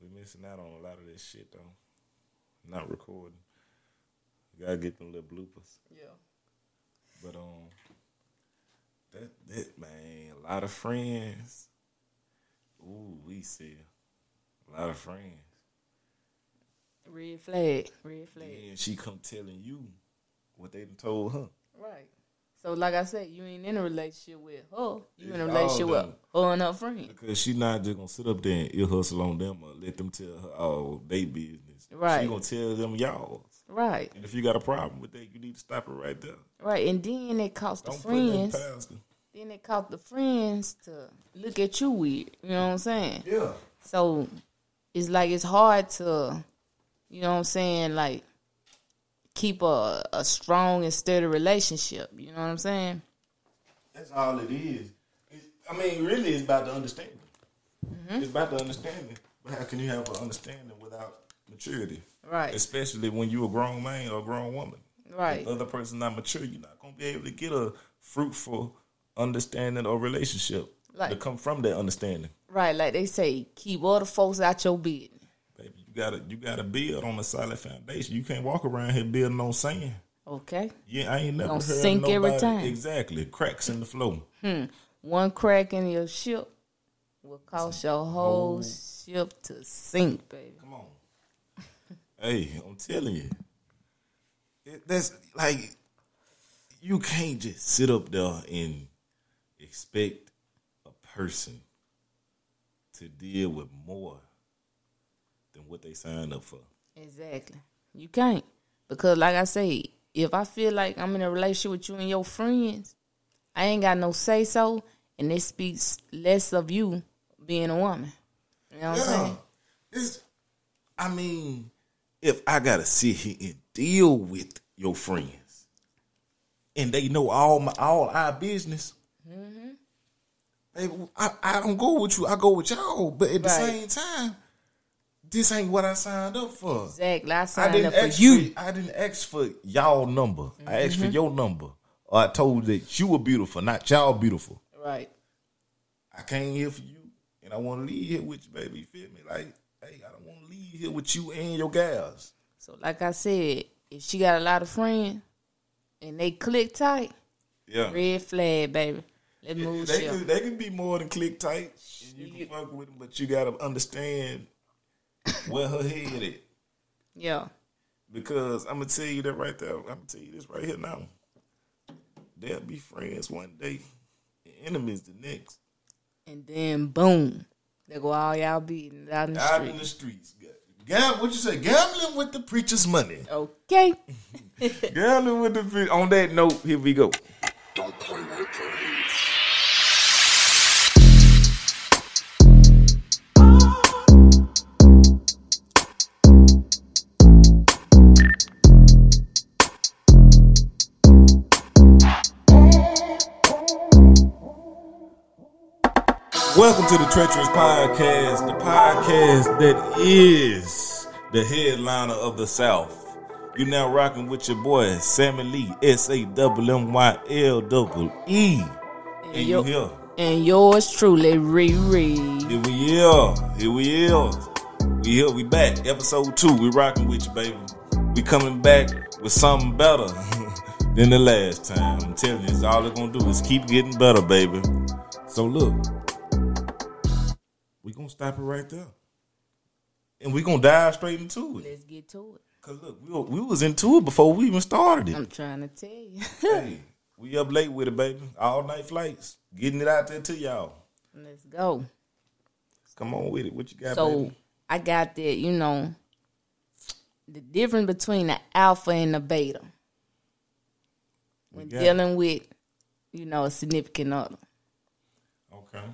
We missing out on a lot of this shit though. Not recording. You gotta get them little bloopers. Yeah. But um, that that man, a lot of friends. Ooh, we see a lot of friends. Red flag. Red flag. And she come telling you what they done told her. Right. So like I said, you ain't in a relationship with her. You in a relationship with her and her friend. Because she not just gonna sit up there and ear hustle on them or let them tell her all they business. Right. She gonna tell them y'all. Right. And if you got a problem with that, you need to stop it right there. Right. And then it cost the Don't put nothing friends. Then it caused the friends to look at you weird. You know what I'm saying? Yeah. So it's like it's hard to, you know what I'm saying, like keep a, a strong and steady relationship. You know what I'm saying? That's all it is. It- I mean, really, it's about the understanding. Mm-hmm. It's about the understanding. But how can you have an understanding without maturity? Right. Especially when you're a grown man or a grown woman. Right. If the other person not mature, you're not gonna be able to get a fruitful understanding or relationship Like- to come from that understanding. Right. Like they say, keep other folks out your business. You gotta you gotta build on a solid foundation. You can't walk around here building on sand. Okay. Yeah, I ain't never Gonna heard sink every time. Exactly, cracks in the floor. Hmm. One crack in your ship will cause your whole ship to sink, baby. Come on. hey, I'm telling you. It, that's like you can't just sit up there and expect a person to deal with more than what they signed up for. Exactly. You can't. Because like I say, if I feel like I'm in a relationship with you and your friends, I ain't got no say so, and it speaks less of you being a woman. You know what I'm saying? It's I mean, if I gotta sit here and deal with your friends and they know all my all our business, mm-hmm. baby, I, I don't go with you. I go with y'all. But at the same time, this ain't what I signed up for. Exactly. I I didn't up for ask you. Mm-hmm. For, I didn't ask for y'all number. I asked for your number. Or I told that you were beautiful, not y'all beautiful. Right. I came here for you, and I want to leave here with you, baby. You feel me? Like, hey, I don't want to leave here with you and your gals. So like I said, if she got a lot of friends and they click tight, Yeah, red flag, baby. Let's move they can, they can be more than click tight. And you can fuck with them, but you gotta understand where her head at. Yeah. Because I'm gonna tell you that right there. I'm gonna tell you this right here now. They'll be friends one day, and enemies the next. And then boom. They go all y'all beating out in the Out street. in the streets, Gam- what you say? Gambling with the preacher's money. Okay. Gambling with the pre- on that note. Here we go. Don't play with the Welcome to the Treacherous Podcast, the podcast that is the headliner of the South. You're now rocking with your boy Sammy Lee, S A W M Y L double E, and you yo- here. And yours truly, Riri. Here we are. Here we are. We here. We back. Episode two. We rocking with you, baby. We coming back with something better than the last time. I'm telling you, it's all it's gonna do is keep getting better, baby. So look, we gonna stop it right there, and we gonna dive straight into it. Let's get to it. Cause look, we, were- we was into it before we even started it. I'm trying to tell you. hey, we up late with it, baby. All night flights, getting it out there to y'all. Let's go. Come on with it. What you got, baby? So baby? I got that, you know, the difference between the alpha and the beta when got it. dealing with, you know, a significant other. Okay.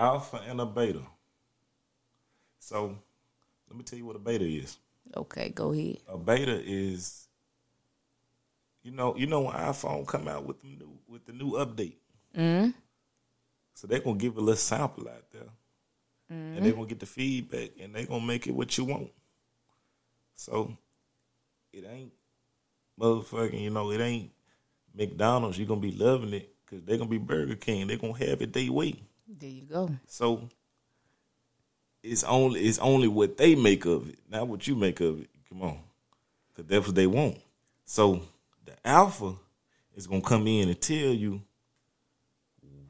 Alpha and a beta. So let me tell you what a beta is. Okay, go ahead. A beta is you know, you know when iPhone come out with the new with the new update. Mm-hmm. So they're gonna give a little sample out there. And they're gonna get the feedback and they're gonna make it what you want. So it ain't motherfucking, you know, it ain't McDonald's. You're gonna be loving it because they're gonna be Burger King. They're gonna have it their way. There you go. So it's only it's only what they make of it, not what you make of it. Come on, because that's what they want. So the alpha is gonna come in and tell you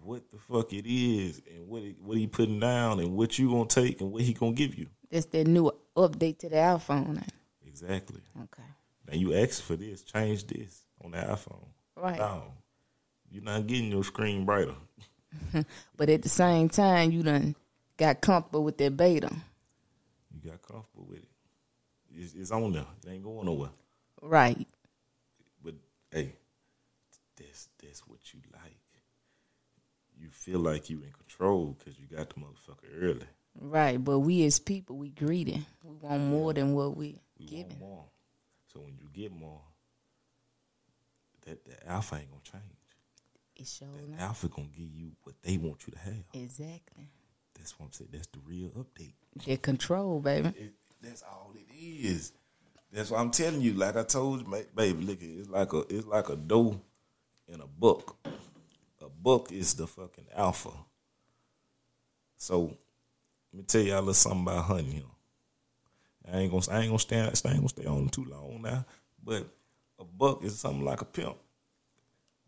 what the fuck it is and what he, what he putting down and what you gonna take and what he gonna give you. That's that new update to the iPhone. Exactly. Okay. Now you ask for this, change this on the iPhone. Right. No, you're not getting your screen brighter. But at the same time, you done got comfortable with that beta. You got comfortable with it. It's, it's on there. It ain't going nowhere. Right. But hey, that's that's what you like. You feel like you in control because you got the motherfucker early. Right. But we as people, we greedy. We want more than what we We giving. more. So when you get more, that the alpha ain't gonna change. It shows The alpha gonna give you what they want you to have. Exactly. That's what I'm saying. That's the real update. That control, baby. It, that's all it is. That's what I'm telling you. Like I told you, baby, look, it's like a it's like a doe in a book. A book is the fucking alpha. So let me tell y'all a little something about hunting here. I ain't gonna I ain't gonna stand I ain't gonna stay on too long now. But a buck is something like a pimp.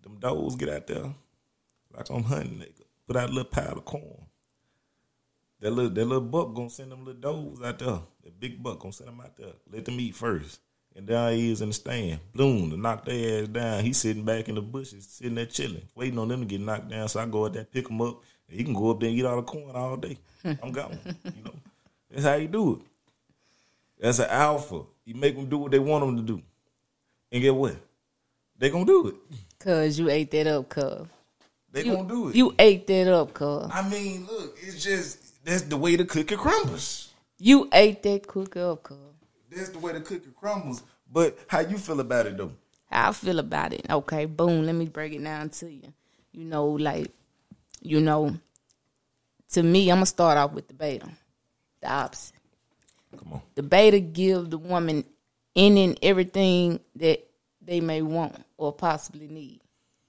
Them does get out there like I'm hunting, nigga. Put out a little pile of corn. That little that little buck gonna send them little does out there. That big buck gonna send them out there. Let them eat first. And down he is in the stand. Bloom to knock their ass down. He sitting back in the bushes, sitting there chilling, waiting on them to get knocked down. So I go out there, pick him up. And he can go up there and eat all the corn all day. I'm gone. You know, that's how you do it. That's an alpha. You make them do what they want them to do, and get what? They gonna do it. Cause you ate that up, cuz. They You, gonna do it. you ate that up, cuz. I mean, look, it's just that's the way the cookie crumbles. You ate that cookie up, cuz. That's the way the cookie crumbles. But how you feel about it though? How I feel about it. Okay, boom, let me break it down to you. You know, like, you know, to me, I'm gonna start off with the beta. The opposite. Come on. The beta give the woman any and everything that they may want or possibly need.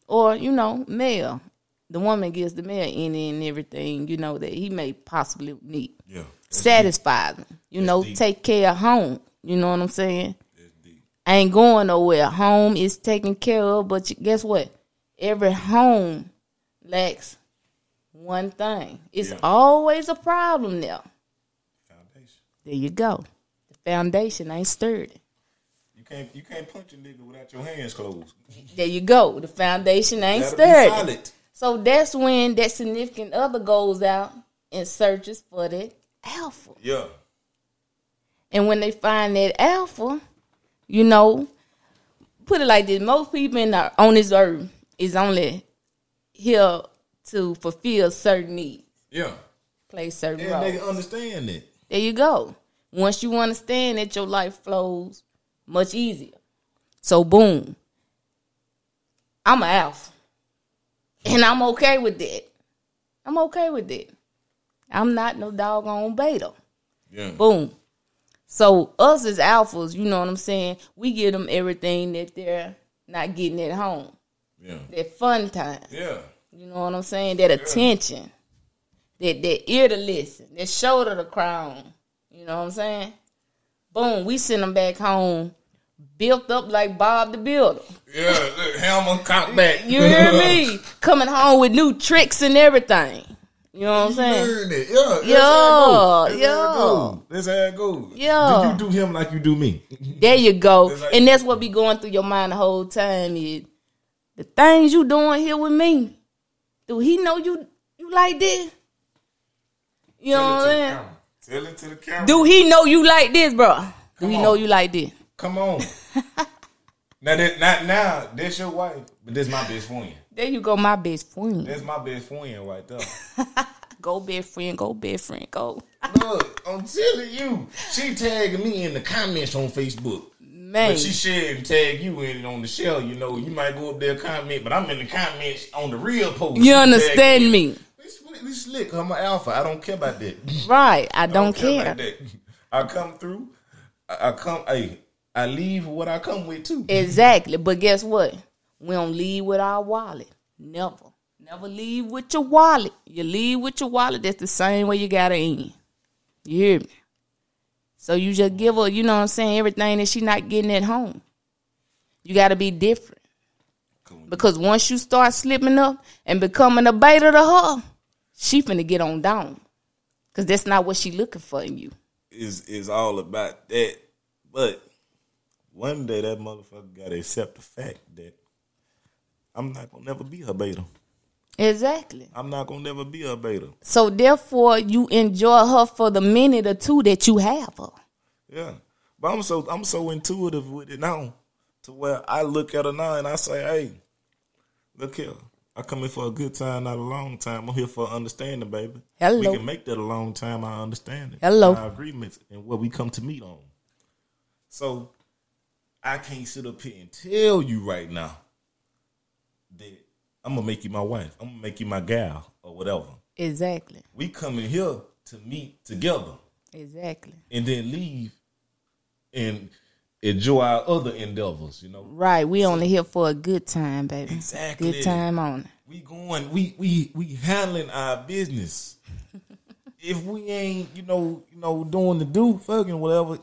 Or, you know, male. The woman gives the male any and everything, you know, that he may possibly need. Yeah. Satisfy them. You know, deep. take care of home. You know what I'm saying? I ain't going nowhere. Home is taken care of, but you- guess what? Every home lacks one thing. It's Yeah. always a problem there. Foundation. There you go. The foundation ain't sturdy. You can't you can't punch a nigga without your hands closed. There you go. The foundation ain't sturdy. So that's when that significant other goes out and searches for that alpha. Yeah. And when they find that alpha, you know, put it like this: most people in the, on this earth is only here to fulfill certain needs, Yeah. play certain And roles. they can understand it. There you go. Once you understand that your life flows much easier. So boom. I'm an alpha. And I'm okay with that. I'm okay with that. I'm not no doggone beta. Yeah. Boom. So us as alphas, you know what I'm saying? We give them everything that they're not getting at home. Yeah. That fun time. Yeah. You know what I'm saying? That attention. That that ear to listen. That shoulder to crown. You know what I'm saying? Boom, we send them back home built up like Bob the Builder. Yeah. Look, hammer cock back. You hear me? Coming home with new tricks and everything. You know what I'm saying? It. Yeah. That's Yo, how it goes. That's yo. That's how it goes. Do you do him like you do me? There you go. Like- and that's what be going through your mind the whole time is the things you doing here with me. Do he know you you like this? You know what I'm saying? Tell it to the camera. Do he know you like this, bro? Do Come he on. know you like this? Come on. now that not now, that's your wife, but this my best friend. There you go, my best friend. That's my best friend right there. Go best friend, go best friend, go. Look, I'm telling you, she tagged me in the comments on Facebook. Man, But she shared and tag you in on the shell. You know, you might go up there comment, but I'm in the comments on the real post. you understand me. It's slick. I'm an alpha. I don't care about that. Right. I don't care. about that. I come through. I, I come. Hey, I leave what I come with too. Exactly. But guess what? We don't leave with our wallet. Never. Never leave with your wallet. You leave with your wallet. That's the same way you gotta end. You hear me? So you just give her, you know what I'm saying, everything that she not getting at home. You got to be different. Because once you start slipping up and becoming a beta to her, she finna get on down. Because that's not what she looking for in you. is is all about that. But one day that motherfucker gotta accept the fact that I'm not gonna never be her beta. Exactly. I'm not gonna never be her beta. So therefore, you enjoy her for the minute or two that you have her. Yeah. But I'm so I'm so intuitive with it now to where I look at her now and I say, Hey, look here. I come here for a good time, not a long time. I'm here for understanding, baby. Hello. We can make that a long time, I understand it. Hello. Our agreements and what we come to meet on. So I can't sit up here and tell you right now that I'm gonna make you my wife. I'm gonna make you my gal or whatever. Exactly. We come in here to meet together Exactly. and then leave and enjoy our other endeavors, you know. Right. We only here for a good time, baby. Exactly. Good time on it. We going we we we handling our business. if we ain't, you know, you know, doing the do fucking whatever,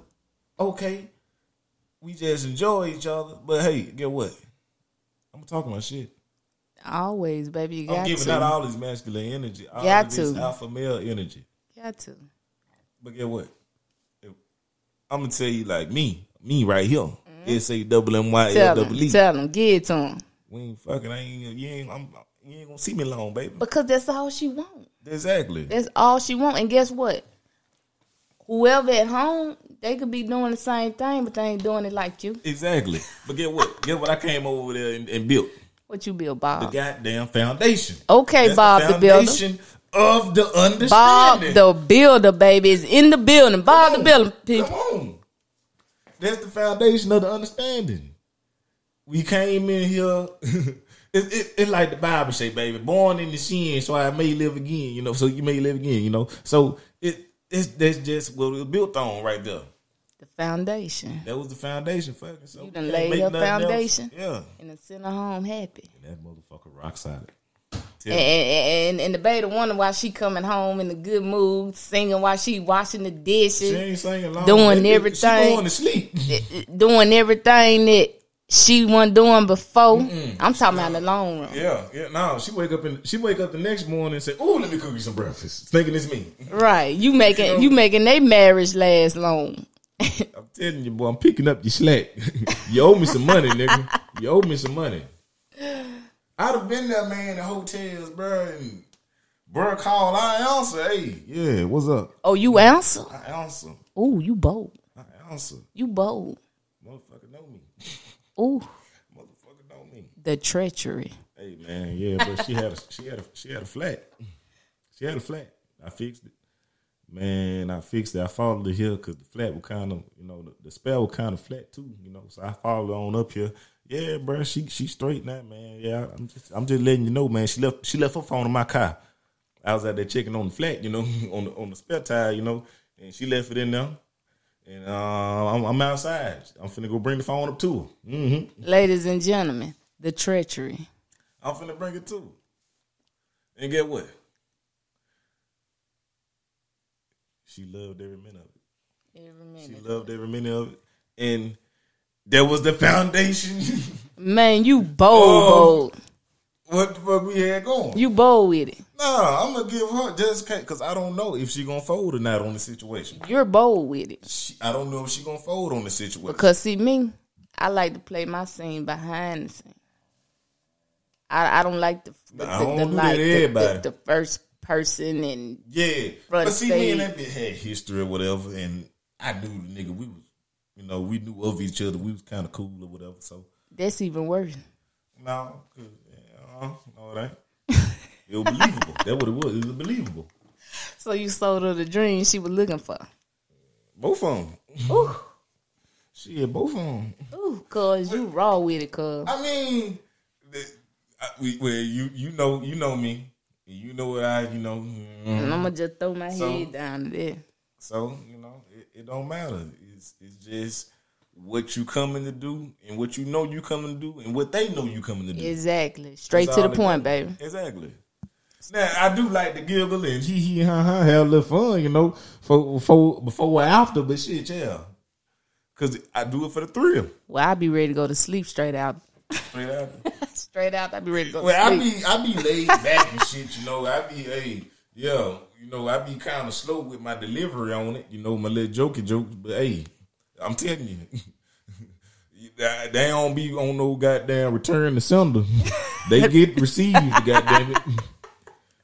okay. We just enjoy each other. But hey, get what? I'm talking my shit. Always, baby. You I'm got giving to. out all this masculine energy. All Got this to. alpha male energy. got to. But get what? I'm gonna tell you like me, me right here. Mm-hmm. S A double M Y L double. E. Tell them. Give it to them. We ain't fucking. I ain't. You ain't. I'm, you ain't gonna see me long, baby. Because that's all she want. Exactly. That's all she want. And guess what? Whoever at home, they could be doing the same thing, but they ain't doing it like you. Exactly. But get what? get what? I came over there and, and built What you build, Bob? the goddamn foundation. Okay, That's Bob the builder. of the understanding. Bob the builder, baby, is in the building. Bob the on. Come on. That's the foundation of the understanding. We came in here. It's it, it like the Bible say, baby, born in the sin, so I may live again. You know, so you may live again. You know, so it's that's just what it was built on right there. The foundation. That was the foundation, fucking. So You done can't laid make her nothing else. foundation? Yeah, And the center home happy. and that motherfucker rock solid. And, Tell and, and the baby wonder why she coming home in a good mood, singing while she washing the She dishes, ain't singing long. Doing everything. She going to sleep. doing everything that she wasn't doing before. I'm talking about in the long run. Yeah, yeah. No, she wake up and she wake up the next morning and say, "Oh, let me cook you some breakfast," thinking it's me. Right. You making you making their marriage last long. I'm telling you, boy, I'm picking up your slack. you owe me some money, nigga. You owe me some money. I'd have been there, man, in hotels, bro, and bro call, I answer. Hey, yeah, what's up? Oh, you answer? I answer. Oh, you bold. I answer. You bold. Motherfucker know me. Oh, Motherfucker know me. the treachery. Hey man, yeah, but she had a she had a she had a flat. She had a flat. I fixed it. Man, I fixed it. I followed it here because the flat was kind of, you know, the, the spell was kind of flat too, you know. So I followed on up here. Yeah, bro, she she straight now, man. Yeah, I'm just I'm just letting you know, man. She left she left her phone in my car. I was out there checking on the flat, you know, on the on the spare tire, you know, and she left it in there. And uh, I'm, I'm outside. I'm finna go bring the phone up to her. hmm Ladies and gentlemen, the treachery. I'm finna bring it to her. And get what? She loved every minute of it. Every minute. She loved every minute of it. And there was the foundation. Man, you bold, Oh. bold. What the fuck we had going? You bold with it. nah, I'm gonna give her just because I don't know if she gonna fold or not on the situation. You're bold with it. She, I don't know if she gonna fold on the situation. Because see me, I like to play my scene behind the scene. I I don't like the the, I the, don't the, do like to the, the, first person and Yeah, but see, me and stage. that bitch had history or whatever, and I knew the nigga. We was, you know, we knew of each other. We was kind of cool or whatever. So that's even worse. no, cause, uh, no, it ain't. It was believable. That what it was. It was believable. So you sold her the dream she was looking for. Both of them. Ooh, Shit, both of them. ooh, cause you raw with it, cuz. I mean, the- I, we, well, you you know you know me. You know what I you know. mm, And I'ma just throw my So- head down there. So you know, it, it don't matter. It's it's just what you coming to do and what you know you coming to do and what they know you coming to do. Exactly. Straight That's to the point, goes. baby. Exactly. Now I do like to giggle and hee hee ha ha have a little fun, you know, for before before or after, but shit, yeah. Cause I do it for the thrill. Well, I'd be ready to go to sleep straight out. Straight after. straight out, I'd be ready to go Well, to I be I be laid back and shit, you know. I be hey, yeah, you know, I be kind of slow with my delivery on it, you know, my little jokey jokes. But hey, I'm telling you, they they don't be on no goddamn return to sender. they get received, goddamn it.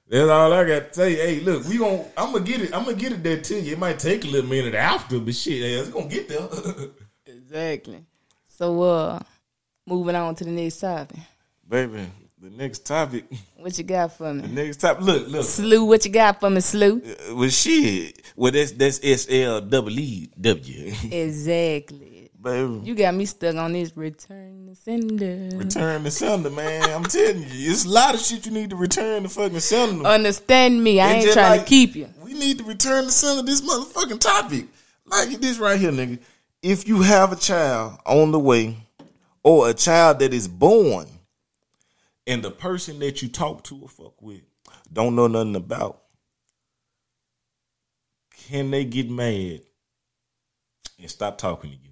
That's all I got to say. Hey, look, we gon' I'm gonna get it. I'm gonna get it there to you. It might take a little minute after, but shit, hey, it's gonna get there. Exactly. So, uh, moving on to the next topic. Baby, the next topic. What you got for The me? next topic. Look, look. Slew, what you got for me, Slew? Uh, well, shit. Well, that's that's S L W E W. Exactly. Baby, You got me stuck on this return to sender. return the sender, man. I'm telling you, it's a lot of shit you need to return the fucking sender. Understand me. I It's ain't trying like- to keep you. We need to return the sender this motherfucking topic. Like this right here, nigga. If you have a child on the way, or a child that is born, and the person that you talk to or fuck with don't know nothing about, can they get mad and stop talking to you?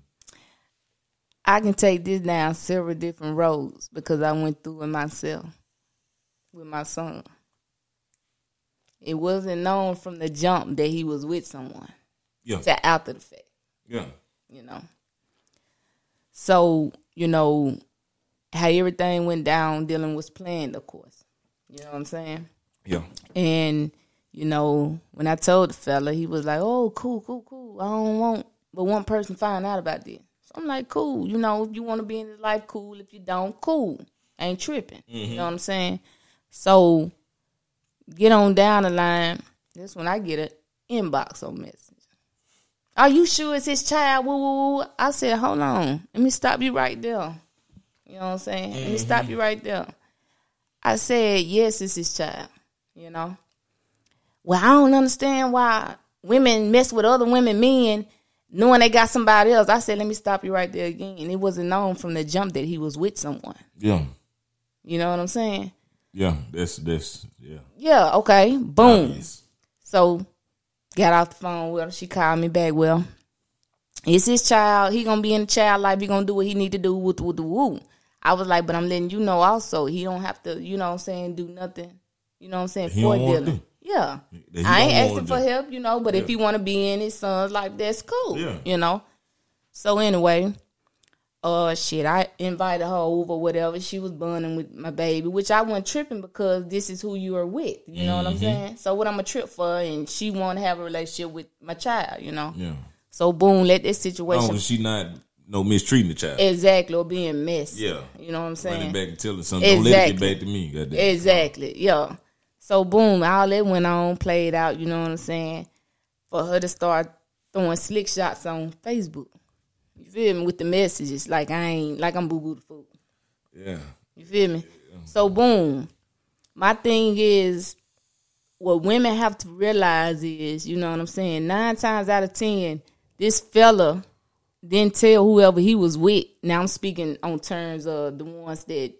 I can take this down several different roads because I went through it myself with my son. It wasn't known from the jump that he was with someone Yeah, to after the fact, yeah, you know. So, you know, how everything went down, Dylan was planned, of course. You know what I'm saying? yeah. And, you know, when I told the fella, he was like, oh, cool, cool, cool. I don't want, but one person find out about this. So I'm like, cool. You know, if you want to be in his life, cool. If you don't, cool. Ain't tripping. You mm-hmm. know what I'm saying? So get on down the line. That's when I get an inbox on message. Are you sure it's his child? Woo, woo, woo. I said, hold on. Let me stop you right there. You know what I'm saying? Let me stop you mm-hmm. right there. I said, yes, it's his child. You know? Well, I don't understand why women mess with other women men knowing they got somebody else. I said, let me stop you right there again. And it wasn't known from the jump that he was with someone. Yeah, You know what I'm saying? yeah. That's that's yeah. Yeah, okay. Boom. So got off the phone with her. She called me back. Well, it's his child. He gonna be in the child life. He gonna do what he need to do with with the woo. I was like, but I'm letting you know also. He don't have to, you know what I'm saying, do nothing. You know what I'm saying, He for Dylan. Yeah. I ain't asking for help, you know, but if Yeah. he wanna be in his son's life, that's cool. Yeah. You know? So anyway, uh shit, I invited her over, whatever. She was bonding with my baby, which I wasn't tripping because this is who you are with. You know what Mm-hmm. I'm saying? So what I'm a trip for and she wanna have a relationship with my child, you know. Yeah. So boom, let this situation as she not no mistreating the child. exactly or being messy. Yeah. You know what I'm saying? Running back and telling something. Don't let it get back to me. Goddamn. Exactly. Yeah. So boom, all that went on, played out, you know what I'm saying? For her to start throwing slick shots on Facebook. You feel me? With the messages. Like I ain't like I'm boo boo the fool. Yeah. You feel me? So boom. My thing is what women have to realize is, you know what I'm saying, nine times out of ten, this fella didn't tell whoever he was with. Now I'm speaking on terms of the ones that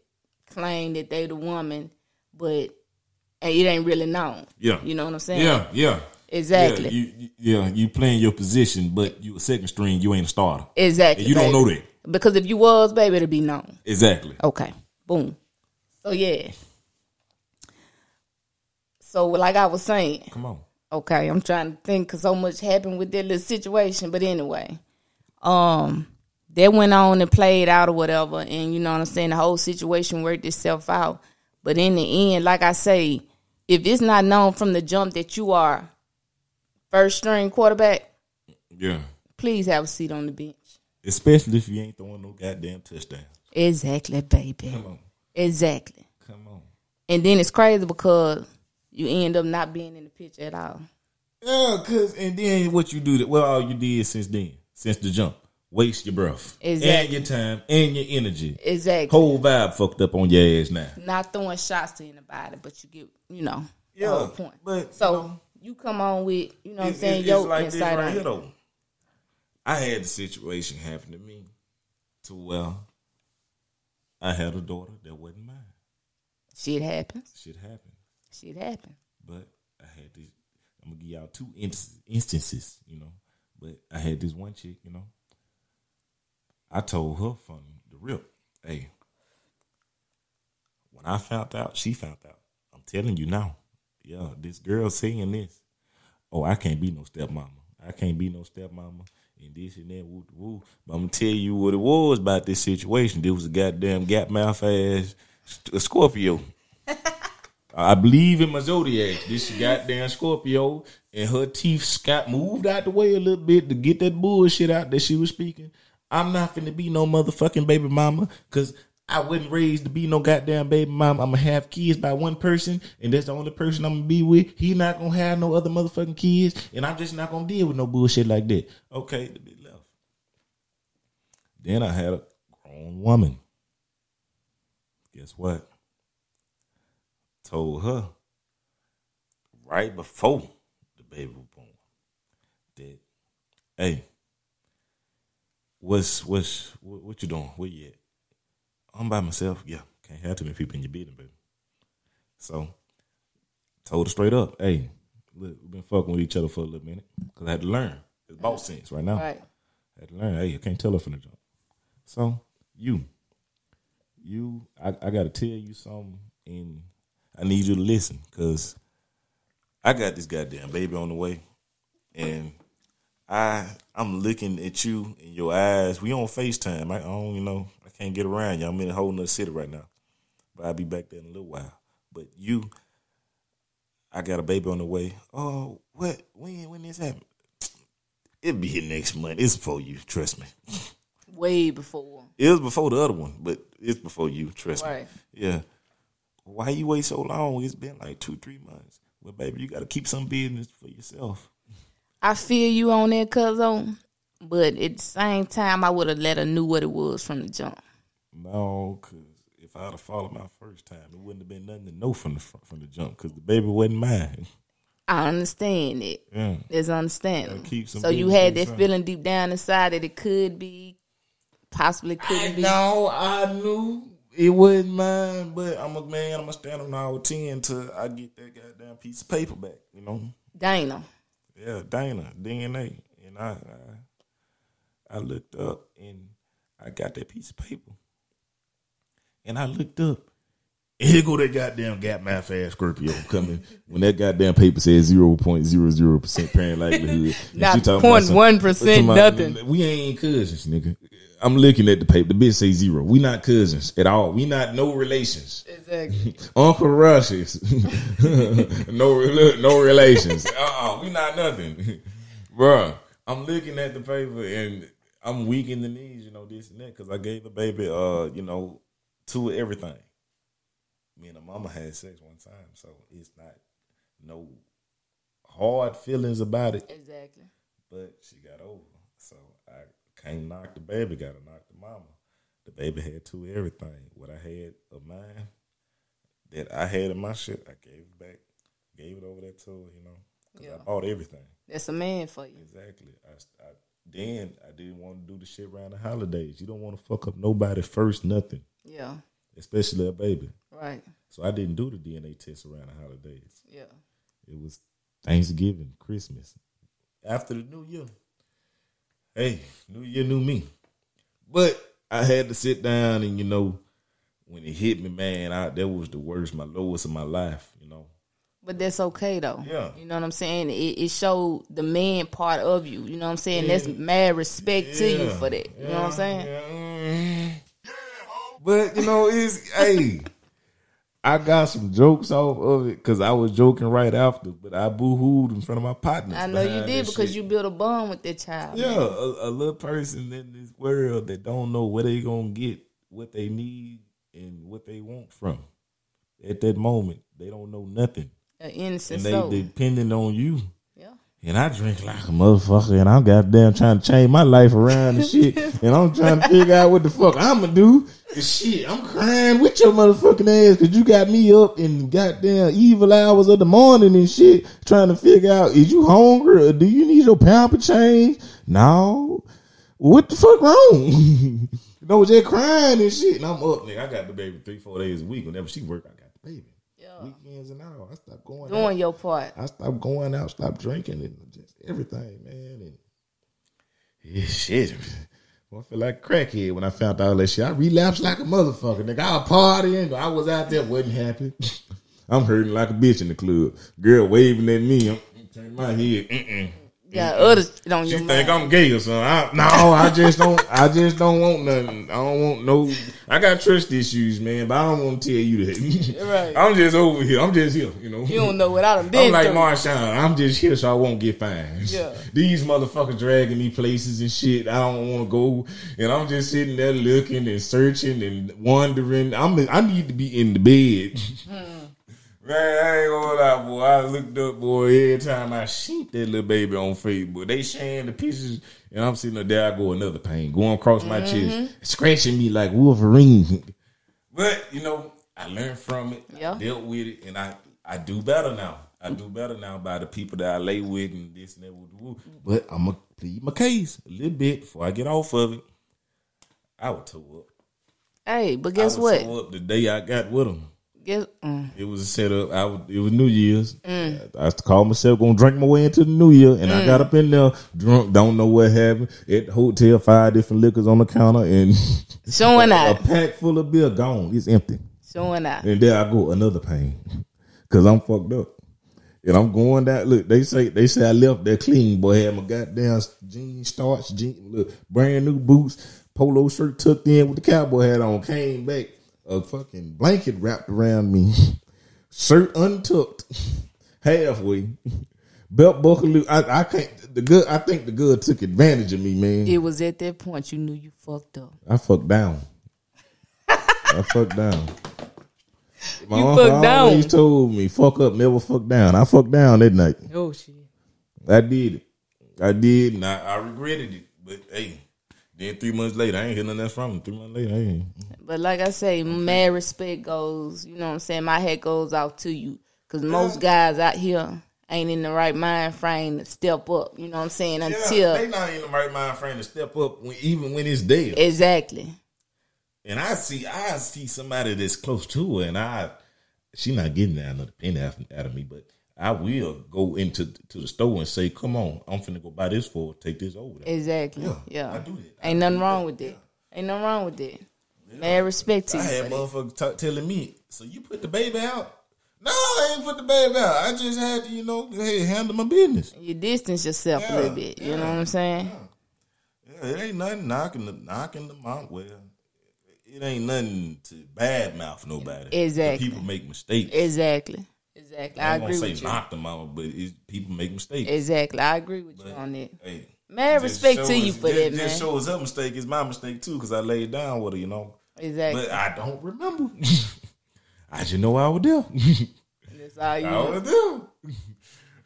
claim that they the woman, but it ain't really known. Yeah. You know what I'm saying? Yeah. Yeah. Exactly. Yeah, you, yeah, you playing your position, but you a second string. You ain't a starter. exactly. And you don't know that. Because if you was, baby, it'd be known. Exactly. Okay. Boom. So yeah. So like I was saying, Come on. okay, I'm trying to think because so much happened with that little situation. But anyway, um, that went on and played out or whatever, and you know what I'm saying. The whole situation worked itself out. But in the end, like I say, if it's not known from the jump that you are first string quarterback, Yeah. please have a seat on the bench. Especially if you ain't throwing no goddamn touchdown. Exactly, baby. Come on. Exactly. Come on. And then it's crazy because you end up not being in the pitch at all. Yeah, cause and then what you do that well all you did since then, since the jump. Waste your breath. And your time and your energy. Exactly. Whole vibe fucked up on your ass now. Not throwing shots to anybody, but you get, you know, the Yeah, whole point. but, so you know, you come on with, you know what I'm saying, it- your it's like this insight right on here it. though. I had the situation happen to me to where I had a daughter that wasn't mine. Shit happens. Shit happened. Shit happened. But I had this. I'm gonna give y'all two instances, you know. But I had this one chick, you know. I told her from the rip, hey, when I found out, she found out. I'm telling you now, yeah, this girl saying this. Oh, I can't be no stepmama. I can't be no stepmama. And this and that, woo, woo. But I'm gonna tell you what it was about this situation. There was a goddamn gap mouth ass a Scorpio. I believe in my zodiac. This goddamn Scorpio, and her teeth got moved out the way a little bit to get that bullshit out that she was speaking. I'm not finna be no motherfucking baby mama because I wasn't raised to be no goddamn baby mama. I'm gonna have kids by one person, and that's the only person I'm gonna be with. He not gonna have no other motherfucking kids, and I'm just not gonna deal with no bullshit like that. Okay, left. Then I had a grown woman. Guess what? Told her right before the baby was born that, hey, what's what's what, what you doing? Where you at? I'm by myself. Yeah, can't have too many people in your business, baby. So told her straight up, hey, look, we've been fucking with each other for a little minute because I had to learn. It's boss sense right now. Right. I had to learn. Hey, I can't tell her from the jump. So you, you, I, I got to tell you something, and I need you to listen because I got this goddamn baby on the way, and I I'm looking at you in your eyes. We on Facetime. I, I don't, you know, I can't get around you. I'm in a whole nother city right now, but I'll be back there in a little while. But you, I got a baby on the way. Oh, what? When? When this happen? It'll be here next month. It's before you. Trust me. Way before. It was before the other one, but it's before you. Trust Right. me. Yeah. Why you wait so long? It's been like two, three months. Well, baby, you got to keep some business for yourself. I feel you on that, cuzzo. But at the same time, I would have let her knew what it was from the jump. No, because if I'd have followed my first time, it wouldn't have been nothing to know from the fr- from the jump. Because the baby wasn't mine. I understand it. Yeah. It's understandable. Keep some So you had to that yourself. feeling deep down inside that it could be, possibly couldn't be. No, I knew it wasn't mine, but I'm a man. I'm gonna stand on our ten till I get that goddamn piece of paper back. You know. Dana. Yeah, Dana DNA, and I, I, I looked up and I got that piece of paper, and I looked up. And here go that goddamn gap math ass Scorpio coming when that goddamn paper says zero point zero zero percent parent likelihood. Not she talking about some- 0.1% talking about- nothing. We ain't cousins, nigga. I'm looking at the paper. The bitch say zero. We not cousins at all. We not no relations. Exactly. Uncle Rush is no no relations. Uh uh we not nothing, Bruh, I'm looking at the paper and I'm weak in the knees, you know this and that, because I gave the baby, uh, you know, to everything. Me and the mama had sex one time, so it's not no hard feelings about it. exactly. But she got over, can't knock the baby. Got to knock the mama. The baby had two everything. What I had of mine, that I had in my shit, I gave it back. Gave it over there to her, you know, 'cause Yeah. I bought everything. That's a man for you. Exactly. I, I then I didn't want to do the shit around the holidays. You don't want to fuck up nobody first, nothing, Yeah. especially a baby. Right. So I didn't do the DNA test around the holidays. Yeah. It was Thanksgiving, Christmas, after the New Year. Hey, New Year, new me. But I had to sit down and you know, when it hit me, man, I, that was the worst, my lowest of my life. You know, But that's okay though. Yeah. You know what I'm saying? It, it showed the man part of you. You know what I'm saying? That's mad respect to you for that. You know what I'm saying? Yeah. But you know, it's hey. I got some jokes off of it because I was joking right after, but I boo hooed in front of my partners. I know you did because shit. you built a bond with that child. Yeah, a, a little person in this world that don't know where they gonna get what they need and what they want from. At that moment, they don't know nothing, An innocent and they soul. depending on you. And I drink like a motherfucker, and I'm goddamn trying to change my life around and shit. and I'm trying to figure out what the fuck I'ma do. And shit, I'm crying with your motherfucking ass because you got me up in goddamn evil hours of the morning and shit, trying to figure out is you hungry or do you need your pamper change? No. What the fuck wrong? you know, just crying and shit. And I'm up, nigga. I got the baby three, four days a week. Whenever she work, I got the baby. Weekends and all. I stopped going. out. Doing your part. I stopped going out, stopped drinking, and just everything, man. And yeah, shit. I feel like a crackhead when I found out all that shit. I relapsed like a motherfucker. Nigga, I was partying, but I was out there, wasn't happy. I'm hurting like a bitch in the club. Girl waving at me. I'm, I'm turning my head. Mm-mm. Got other shit on She your think mind. I'm gay or something. I, no, I just don't. I just don't want nothing. I don't want no. I got trust issues, man. But I don't want to tell you that. Right. I'm just over here. I'm just here. You know. You don't know what I done been I'm like through. Marshawn. I'm just here so I won't get fined. Yeah. These motherfuckers dragging me places and shit. I don't want to go, and I'm just sitting there looking and searching and wondering. I'm. I need to be in the bed. Hmm. Man, I ain't gonna lie, boy. I looked up, boy, every time I sheep that little baby on Facebook. They sharing the pictures, and I'm sitting there, I go another pain going across my chest, mm-hmm. scratching me like Wolverine. But, you know, I learned from it, Yeah. dealt with it, and I, I do better now. I do better now by the people that I lay with and this and that. woo. But I'm going to plead my case a little bit before I get off of it. I was tore up. Hey, but guess what? tore up the day I got with them. Guess, mm, It was a setup. I was, it was New Year's. I used to call myself gonna drink my way into the New Year, and I got up in there drunk, don't know what happened. At the hotel, five different liquors on the counter, and showing a out. pack full of beer gone. It's empty, Showing out. and there I go another pain because I'm fucked up. And I'm going down. Look, they say they say I left there clean. Boy, had my goddamn jeans starch, jean, look, brand new boots, polo shirt tucked in with the cowboy hat on. Came back, a fucking blanket wrapped around me, shirt untucked, halfway, belt buckle. I, I can't. The good. I think the good took advantage of me, man. It was at that point you knew you fucked up. I fucked down. I fucked down. My You uncle fucked down. always told me, "Fuck up, never fuck down." I fucked down that night. Oh shit. I did it. I did, and I, I regretted it. But hey, then three months later, I ain't hear nothing else from him. Three months later, I ain't. But like I say, mad respect goes, you know what I'm saying? My head goes out to you. Because most guys out here ain't in the right mind frame to step up, you know what I'm saying? Until. they not in the right mind frame to step up, when, even when it's there. exactly. And I see, I see somebody that's close to her, and I, she not getting that another penny out out of me, but I will go into to the store and say, "Come on, I'm finna go buy this for, her, take this over there." Exactly. Yeah, Yeah. I do that. Ain't do nothing that. wrong with that. Ain't nothing wrong with that. Mad respect to I you. I had motherfuckers t- telling me, "So you put the baby out?" No, I ain't put the baby out. I just had to, you know, hey, handle my business. You distance yourself a little bit. You know what I'm saying? Yeah, it ain't nothing knocking the knocking them out. Well, it ain't nothing to bad mouth nobody. Exactly. people make mistakes. Exactly. Exactly. I, I agree gonna say with you. knock them out, but people make mistakes. Exactly. I agree with you on that. Hey, Mad respect to show you us- for just, that, Just man. show us her mistake. It's my mistake too because I laid down with her, you know. Exactly. But I don't remember. I just know I was there. That's all you I know. was there.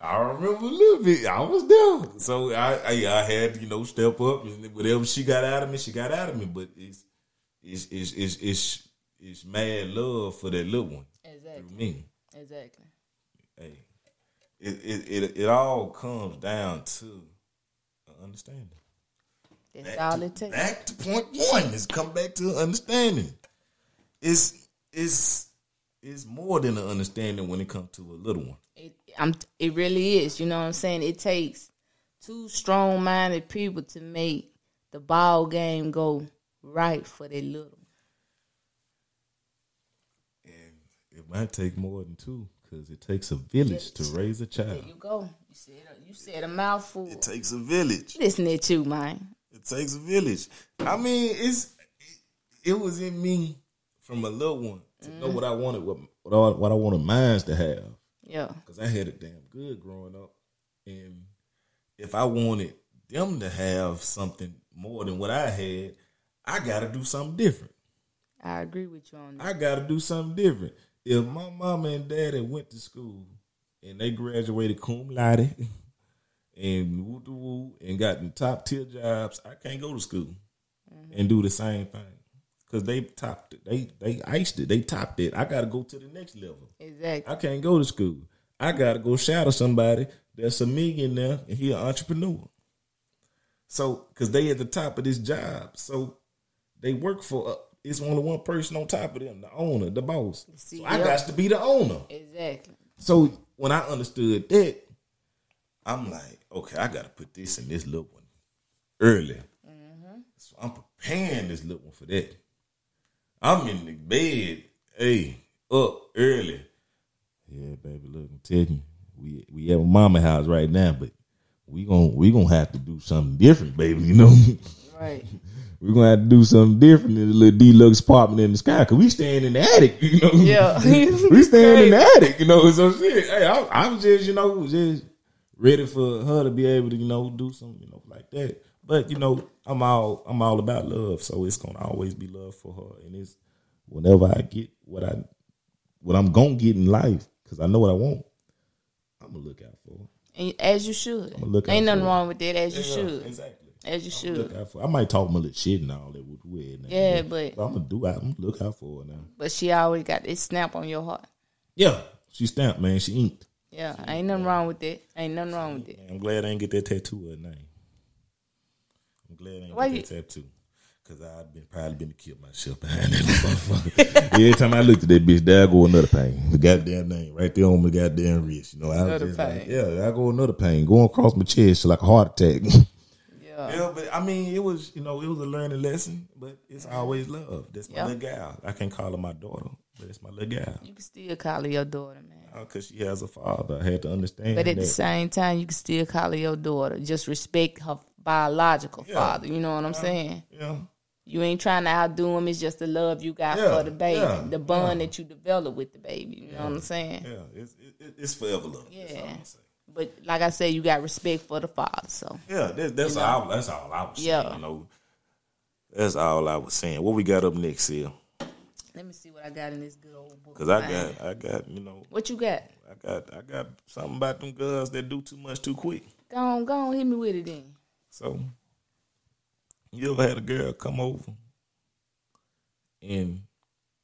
I remember a little bit. I was there, so I, I I had you know step up and whatever she got out of me, she got out of me. But it's it's it's it's it's, it's mad love for that little one Exactly. me. Exactly. Hey, it it it, it all comes down to understanding. That's Back all to, it takes. back to point one is come back to understanding. It's it's it's more than an understanding when it comes to a little one. It, I'm, it really is. You know what I'm saying? It takes two strong minded people to make the ball game go right for their little. And it might take more than two because it takes a village to raise a There child. you go. You said a, you said a mouthful. It takes a village. Listen to you, man. It takes a village. I mean, it's it, it was in me from a little one to know what I wanted, what what I, what I wanted mines to have. Yeah. because I had it damn good growing up. And if I wanted them to have something more than what I had, I got to do something different. I agree with you on that. I got to do something different. If my mama and daddy went to school and they graduated cum laude and woo doo woo and got the top tier jobs, I can't go to school and do the same thing because they topped it. They they iced it. They topped it. I got to go to the next level. Exactly. I can't go to school. I gotta go shadow somebody that's a millionaire and he an entrepreneur. So, cause they at the top of this job, so they work for. Uh, it's only one person on top of them, the owner, the boss. So I got to be the owner. Exactly. So when I understood that, I'm like, okay, I got to put this in this little one early. Mm-hmm. So I'm preparing this little one for that. I'm in the bed, hey, up early. Yeah, baby, look, I'm telling you, we we at mama house right now, but we gonna we gonna have to do something different, baby. You know, Right. we're gonna have to do something different in the little deluxe apartment in the sky because we staying in the attic. You know, Yeah. we staying in the attic. You know, so shit. Hey, I, I was just you know just ready for her to be able to you know do something you know like that. But you know, I'm all I'm all about love, so it's gonna always be love for her, and it's whenever I get what I what I'm gonna get in life because I know what I want. I'm gonna look out for. her. And as you should. I'ma look out Ain't nothing wrong with that. As you should. exactly. As you should. Look out for. I might talk my little shit and all that with weird. Yeah, but I'm gonna do. I'm gonna look out for her now. but she always got this snap on your heart. Yeah, she stamped, man. She inked. Yeah, I ain't nothing wrong with that. Ain't nothing wrong with it. I'm glad I didn't get that tattoo her name. I'm glad I didn't Why get that tattoo. Cause I'd been probably been to kill myself behind that motherfucker. Every time I looked at that bitch, there I go another pain. The goddamn name right there on my goddamn wrist. You know, I was Another just like, pain. yeah, I go another pain going across my chest like a heart attack. Yeah. Yeah, but I mean, it was you know it was a learning lesson, but it's mm-hmm. always love. That's my Yeah. little gal. I can't call her my daughter, but it's my little gal You can still call her your daughter, man. Oh, because she has a father. I had to understand But at that. the same time, you can still call her your daughter. Just respect her biological Yeah. father. You know what I'm saying? yeah, You ain't trying to outdo him. It's just the love you got Yeah, for the baby, yeah, the bond that you develop with the baby. You know what I'm saying? yeah, it's it, it's forever love. That's all Yeah. I'm. But like I said, you got respect for the father. So Yeah, that's, that's all. That's all I was saying. Yeah. You know, that's all I was saying. What we got up next here? Let me see what I got in this good old book. Because I got, I got, you know, what you got. I got, I got something about them girls that do too much too quick. Go on, go on, hit me with it then. So, you ever had a girl come over and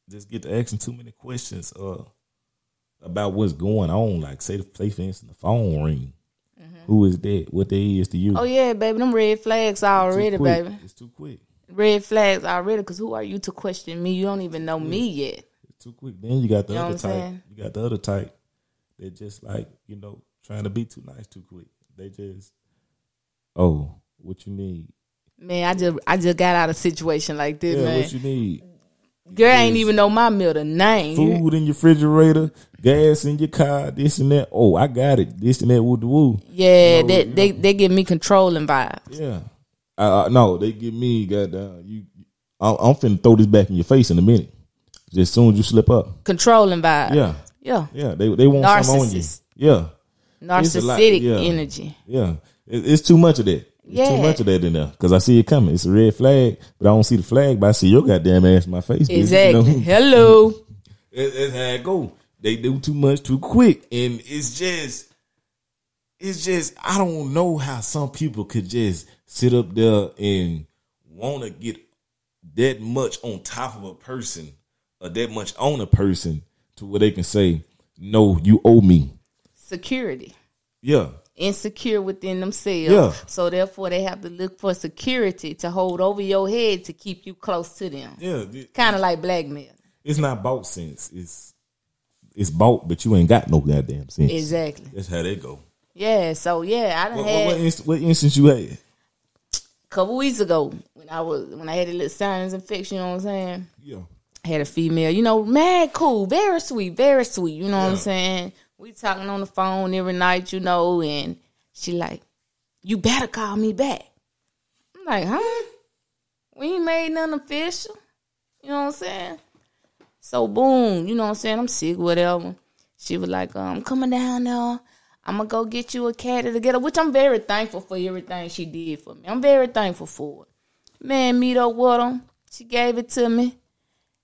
just get to asking too many questions uh, about what's going on? Like, say, the say for instance, the phone ring. Who is that? What they is to you? Mm-hmm. Oh yeah, baby, them red flags already, baby. It's too quick. Red flags already. Cause who are you to question me? You don't even know me yet. It's too quick. Then you got the You other type. saying? You got the other type that just like you know trying to be too nice too quick. They just, oh, what you need? Man, I just I just got out of a situation like this, Yeah, man. what you need? Girl ain't even know my middle name. Food in your refrigerator, gas in your car, this and that. Oh, I got it. This and that. Woo the woo. Yeah, No, they you they they give me controlling vibes. Yeah. Uh, no, they give me goddamn you. I'm, I'm finna throw this back in your face in a minute. Just as soon as you slip up. Controlling vibes. Yeah, Yeah. yeah. They they want something on you. Yeah, It's a lot, Narcissistic yeah. energy. yeah. It, it's too much of that. It's too much of that in there because I see it coming. It's a red flag, but I don't see the flag. But I see your goddamn ass in my face. bitch, Exactly. You know? Hello. It- That's how it go. They do too much too quick, and it's just, it's just. I don't know how some people could just sit up there and want to get that much on top of a person or that much on a person to where they can say, "No, you owe me." Security. Yeah, Insecure within themselves. Yeah. So therefore they have to look for security to hold over your head to keep you close to them. yeah. Kind of like blackmail. It's not bought sense. It's it's bought, but you ain't got no goddamn sense. Exactly. That's how they go. Yeah. So yeah, I done What, had what, inst- what instance you had? couple weeks ago when I was when I had a little sinus infection, you know what I'm saying? Yeah. Had a female, you know, mad cool, very sweet, very sweet, you know what I'm saying? We talking on the phone every night, you know, and she like, You better call me back. I'm like, huh? We ain't made nothing official. You know what I'm saying? So boom, you know what I'm saying? I'm sick, whatever. She was like, I'm um, coming down there. I'm gonna go get you a cat to get her, which I'm very thankful for everything she did for me. I'm very thankful for it. Man, meet up with her. She gave it to me.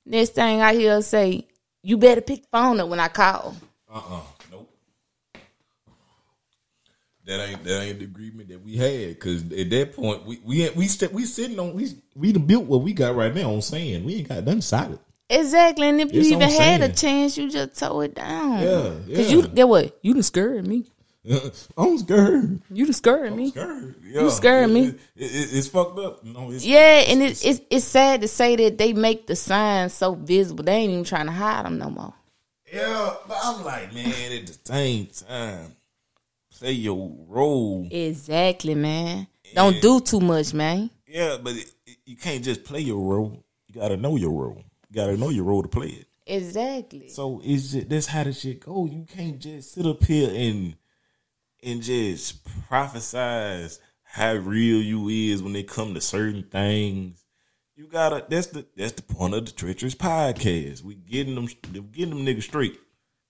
Next thing I hear her say, you better pick the phone up when I call. Uh uh Nope. That ain't that ain't the agreement that we had. Cause at that point we we ain't- we st- we sitting on we we built what we got right now on sand. We ain't got nothing solid. Exactly, and if you It's even had a chance, you just tow it down. Yeah, Cause yeah. you get what? You done scared me. I'm scared. You scared me. scared. Yeah. scared me. It- it- it- it's fucked up. No, it's, Yeah, and it, it's it's sad to say that they make the signs so visible. They ain't even trying to hide them no more. Yeah, but I'm like, man, at the same time, play your role. Exactly, man. Don't do too much, man. Yeah, but you can't just play your role. You gotta know your role. Gotta know your role to play it. Exactly. So it's just that's how the shit go. You can't just sit up here and and just prophesize how real you is when it come to certain things. You gotta. That's the that's the point of the treacherous podcast. We getting them. We getting them niggas straight.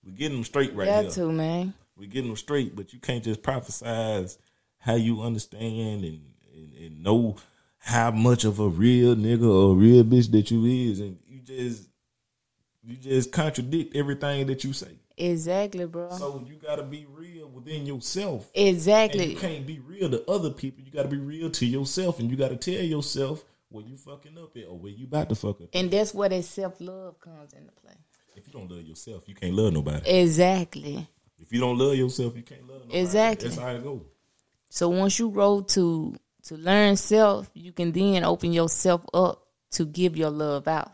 We getting them straight right Got here. to, man. We getting them straight, but you can't just prophesize how you understand and, and, and know how much of a real nigga or real bitch that you is, and just you just contradict everything that you say. Exactly, bro. So you gotta be real within yourself. And exactly. you can't be real to other people. You gotta be real to yourself, and you gotta tell yourself where you fucking up at or where you about to fuck up. And that's where that self love comes into play. If you don't love yourself, you can't love nobody. Exactly. If you don't love yourself, you can't love nobody. Exactly. That's how it goes. So once you grow to to learn self, you can then open yourself up to give your love out.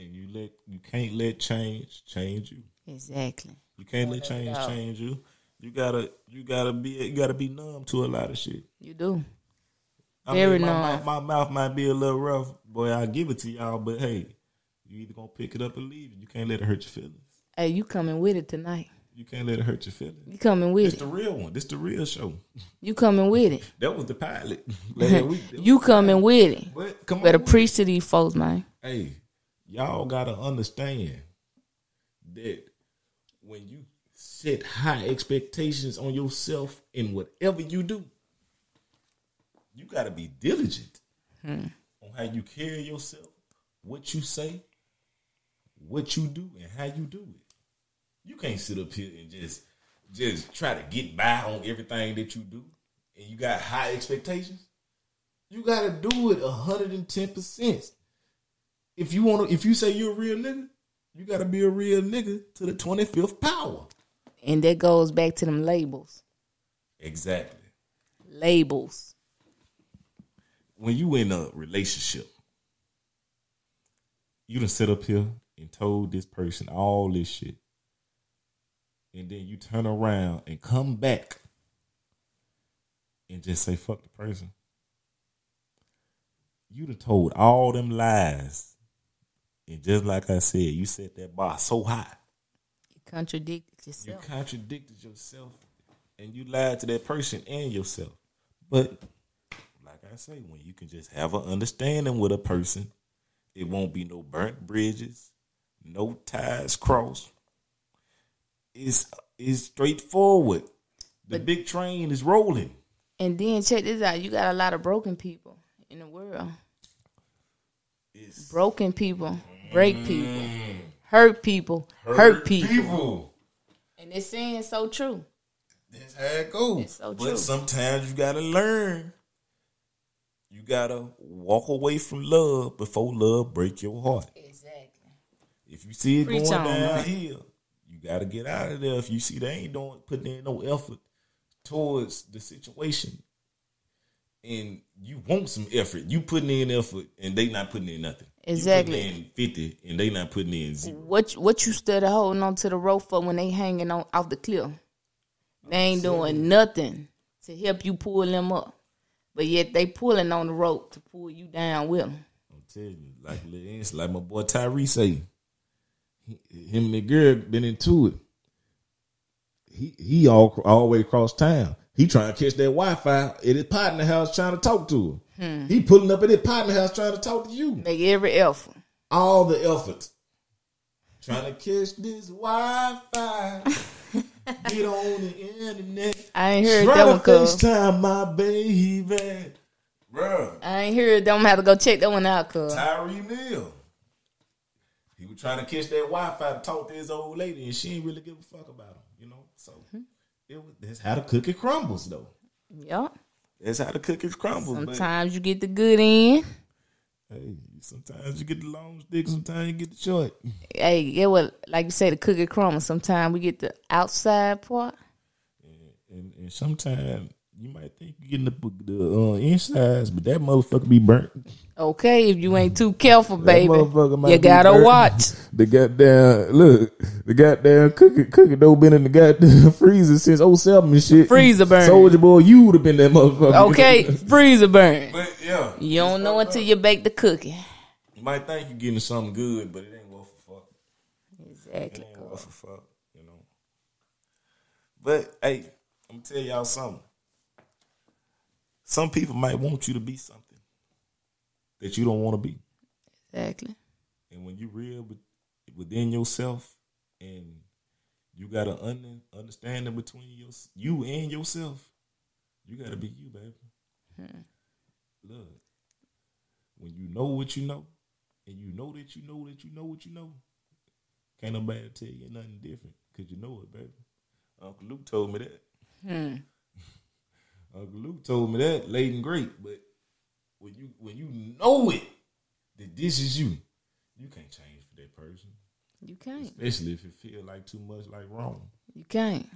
And you let you can't let change change you. Exactly. You can't let change change you. You gotta you gotta be you gotta be numb to a lot of shit. You do. I Very mean, my, numb. My, my mouth might be a little rough, boy. I give it to y'all, but hey, you either gonna pick it up or leave it. You can't let it hurt your feelings. Hey, you coming with it tonight. You can't let it hurt your feelings. You coming with It's it. It's the real one. This the real show. You coming with it. That was the pilot. Last week. You coming with it. But come Better on. preach to these folks, man. hey, y'all gotta understand that when you set high expectations on yourself in whatever you do, you gotta be diligent hmm. on how you carry yourself, what you say, what you do, and how you do it. You can't sit up here and just just try to get by on everything that you do, and you got high expectations. You gotta do it hundred and ten percent if you want to, if you say you're a real nigga, you got to be a real nigga to the 25th power. And that goes back to them labels. Exactly. Labels. When you in a relationship, you done sit up here and told this person all this shit. And then you turn around and come back and just say, fuck the person. You done told all them lies. And just like I said, you set that bar so high. You contradicted yourself. You contradicted yourself and you lied to that person and yourself. But like I say, when you can just have an understanding with a person, it won't be no burnt bridges, no ties crossed. It's it's straightforward. The big train is rolling. And then check this out. You got a lot of broken people in the world. It's Broken people, mm-hmm. Break mm. people, hurt people, hurt, people. people. And it's saying so true. That's how it goes. It's so but true. sometimes you gotta learn. You gotta walk away from love before love break your heart. Exactly. If you see it Preach going on, man. downhill, you gotta get out of there. If you see they ain't doing putting in no effort towards the situation, and you want some effort, you putting in effort, and they not putting in nothing. Exactly. in fifty, and they not putting in zero. What what you study holding on to the rope for when they hanging on off the cliff? They ain't doing nothing to help you pull them up, but yet they pulling on the rope to pull you down with them. I'm telling you, like Ants, like my boy Tyree say, him and the girl been into it. He he all all the way across town. He trying to catch that Wi Fi at his partner house trying to talk to her. He pulling up at his partner house trying to talk to you. Make every effort. All the effort. Trying to catch this Wi Fi. Get on the internet. I ain't heard Try that to one, cuz. FaceTime my baby. Bruh. I ain't heard them. have to go check that one out, cuz. Tyree Mill. He was trying to catch that Wi-Fi to talk to his old lady, and she ain't really give a fuck about him, you know. So hmm. It was, that's how the cookie crumbles, though. Yep. That's how the cookie crumbles. Sometimes you get the good end. hey, sometimes you get the long stick, sometimes you get the short. Hey, get what? Like you say, the cookie crumble. Sometimes we get the outside part. and, and sometimes you might think you're getting the, the uh, insides, but that motherfucker be burnt. Okay, if you ain't too careful, baby, you gotta burnt. watch. The goddamn look, the goddamn cookie cookie dough been in the goddamn freezer since 07 and shit. Freezer burn. Soldier boy, you would have been that motherfucker. Okay, freezer burn. but yeah, You don't know until you bake the cookie. you might think you're getting something good, but it ain't worth a fuck. Exactly. It ain't worth a fuck, you know. But hey, I'm gonna tell y'all something. Some people might want you to be something that you don't want to be. Exactly. And when you real with- within yourself and you got an un- understanding between your, you and yourself, you got to be you, baby. Look, when you know what you know, and you know that you know that you know what you know, can't nobody tell you nothing different because you know it, baby. Uncle Luke told me that. Hmm. Uncle Luke told me that late and great, but when you when you know it that this is you, you can't change for that person, You can't. especially if it feel like too much like wrong. You can't.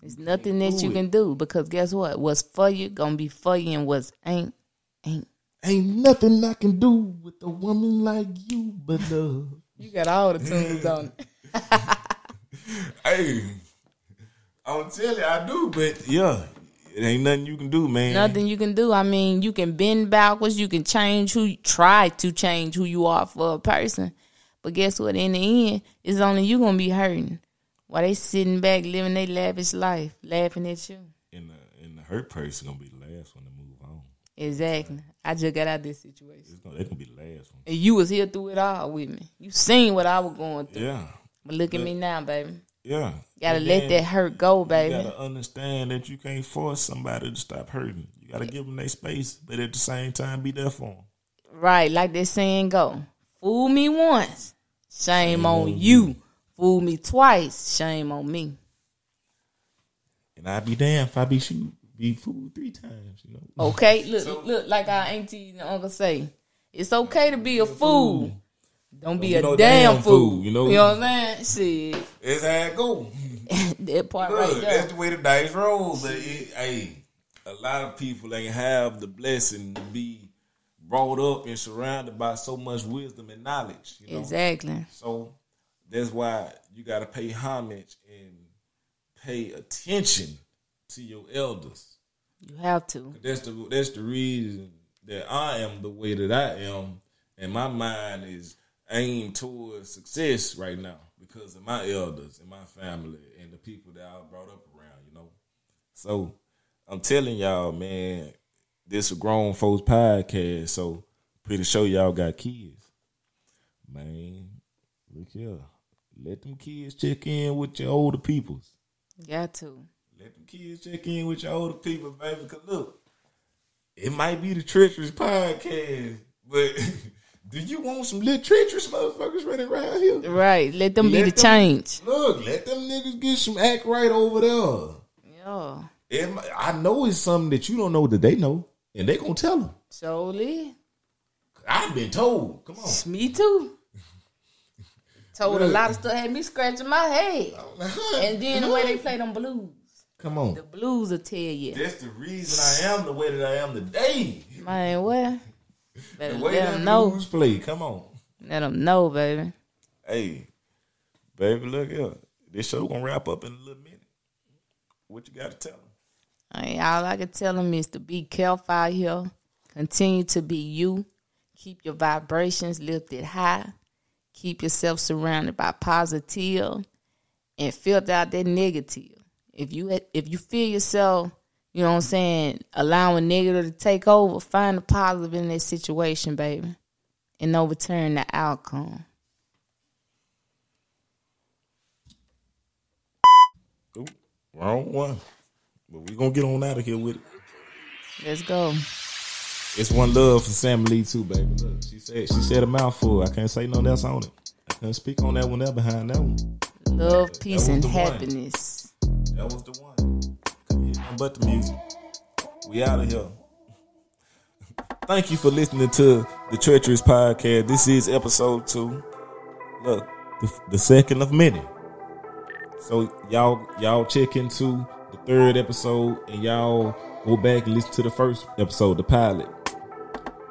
There's nothing that you it. can do because guess what? What's for you gonna be for you, and what's ain't ain't. Ain't nothing I can do with a woman like you but love. You got all the tunes on. hey, I'm telling you, I do, but yeah, it ain't nothing you can do, man. Nothing you can do. I mean, you can bend backwards. You can change who try to change who you are for a person, but guess what? In the end, it's only you gonna be hurting while they sitting back living their lavish life, laughing at you. And the and the hurt person gonna be the last one to move on. Exactly. I just got out of this situation, It's gonna, they gonna be the last one. and you was here through it all with me. You seen what I was going through, Yeah, but look at me now, baby. Yeah. Gotta And let that hurt go, baby. You gotta understand that you can't force somebody to stop hurting. You gotta give them their space, but at the same time, be there for them. Right, like that saying go. Fool me once, shame, on, you. Fool me twice, shame on me. And I'd be damned if I be shoot, be fooled three times. You know. Okay, look, look, like our auntie and uncle say, it's okay to be a fool. Don't be Don't a damn, damn fool. fool, you know? You know what I'm saying? Shit, It's how it go. that part Look, right that's the way the dice roll. But it, hey, a lot of people ain't have the blessing to be brought up and surrounded by so much wisdom and knowledge. You know? Exactly. So that's why you got to pay homage and pay attention to your elders. You have to. That's the that's the reason that I am the way that I am, and my mind is aimed towards success right now because of my elders and my family and the people that I brought up around. You know, so I'm telling y'all, man, this a grown folks podcast. So pretty sure y'all got kids, man. Look here, let them kids check in with your older peoples. Got to. Let them kids check in with your older people, baby. Cause look, it might be the treacherous podcast, but do you want some little treacherous motherfuckers running around here? Right. Let them be the them- change. Look, let them niggas get some act right over there. Yeah. I know it's something that you don't know that they know, and they gonna tell them. Surely. I've been told. Come on. Me too. Told a lot of stuff had me scratching my head. Uh-huh. And then the way they play them blues. Come on. The blues will tell you. That's the reason I am the way that I am today. Man, what? Better let them know. blues play. Come on. Let them know, baby. Hey, baby, look here. This show gonna wrap up in a little minute. What you got to tell them? Hey, all I can tell them is to be careful out here. Continue to be you. Keep your vibrations lifted high. Keep yourself surrounded by positive and filter out that negative. If you if you feel yourself, you know what I'm saying, allowing negative to take over, find the positive in that situation, baby, and overturn the outcome. Ooh, wrong one. But we gonna get on out of here with it. Let's go. It's one love for Sam Lee too, baby. Look, she said she said a mouthful. I can't say nothing else on it. I can't speak on that one there behind that one. Love, peace, and the one. happiness. That was the one. But the music. We out of here. Thank you for listening to the Treacherous Podcast. This is episode two. Look, the, the second of many. So y'all y'all check into the third episode, and y'all go back and listen to the first episode, the pilot.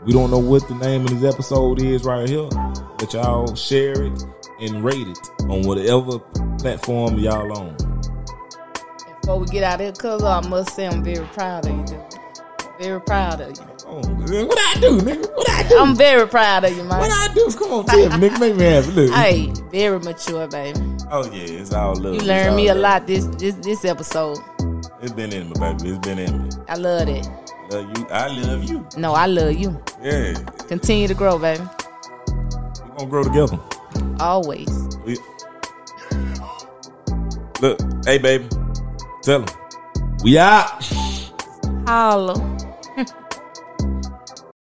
We don't know what the name of this episode is right here, but y'all share it and rate it on whatever platform y'all on. Before we get out of here, cuz I must say I'm very proud of you. Very proud of you. Oh, what I do, nigga? What I do? I'm very proud of you, man. What I do? Come on, tell me, nigga. Make me happy. Look. Hey, very mature, baby. Oh yeah, it's all love. You learned me a love. lot this this this episode. It's been in me, baby. It's been in me. I love it. Love you. I love you. No, I love you. Yeah, Continue to grow, baby. We're gonna grow together. Always. We, look, hey baby, tell him we out. Holla.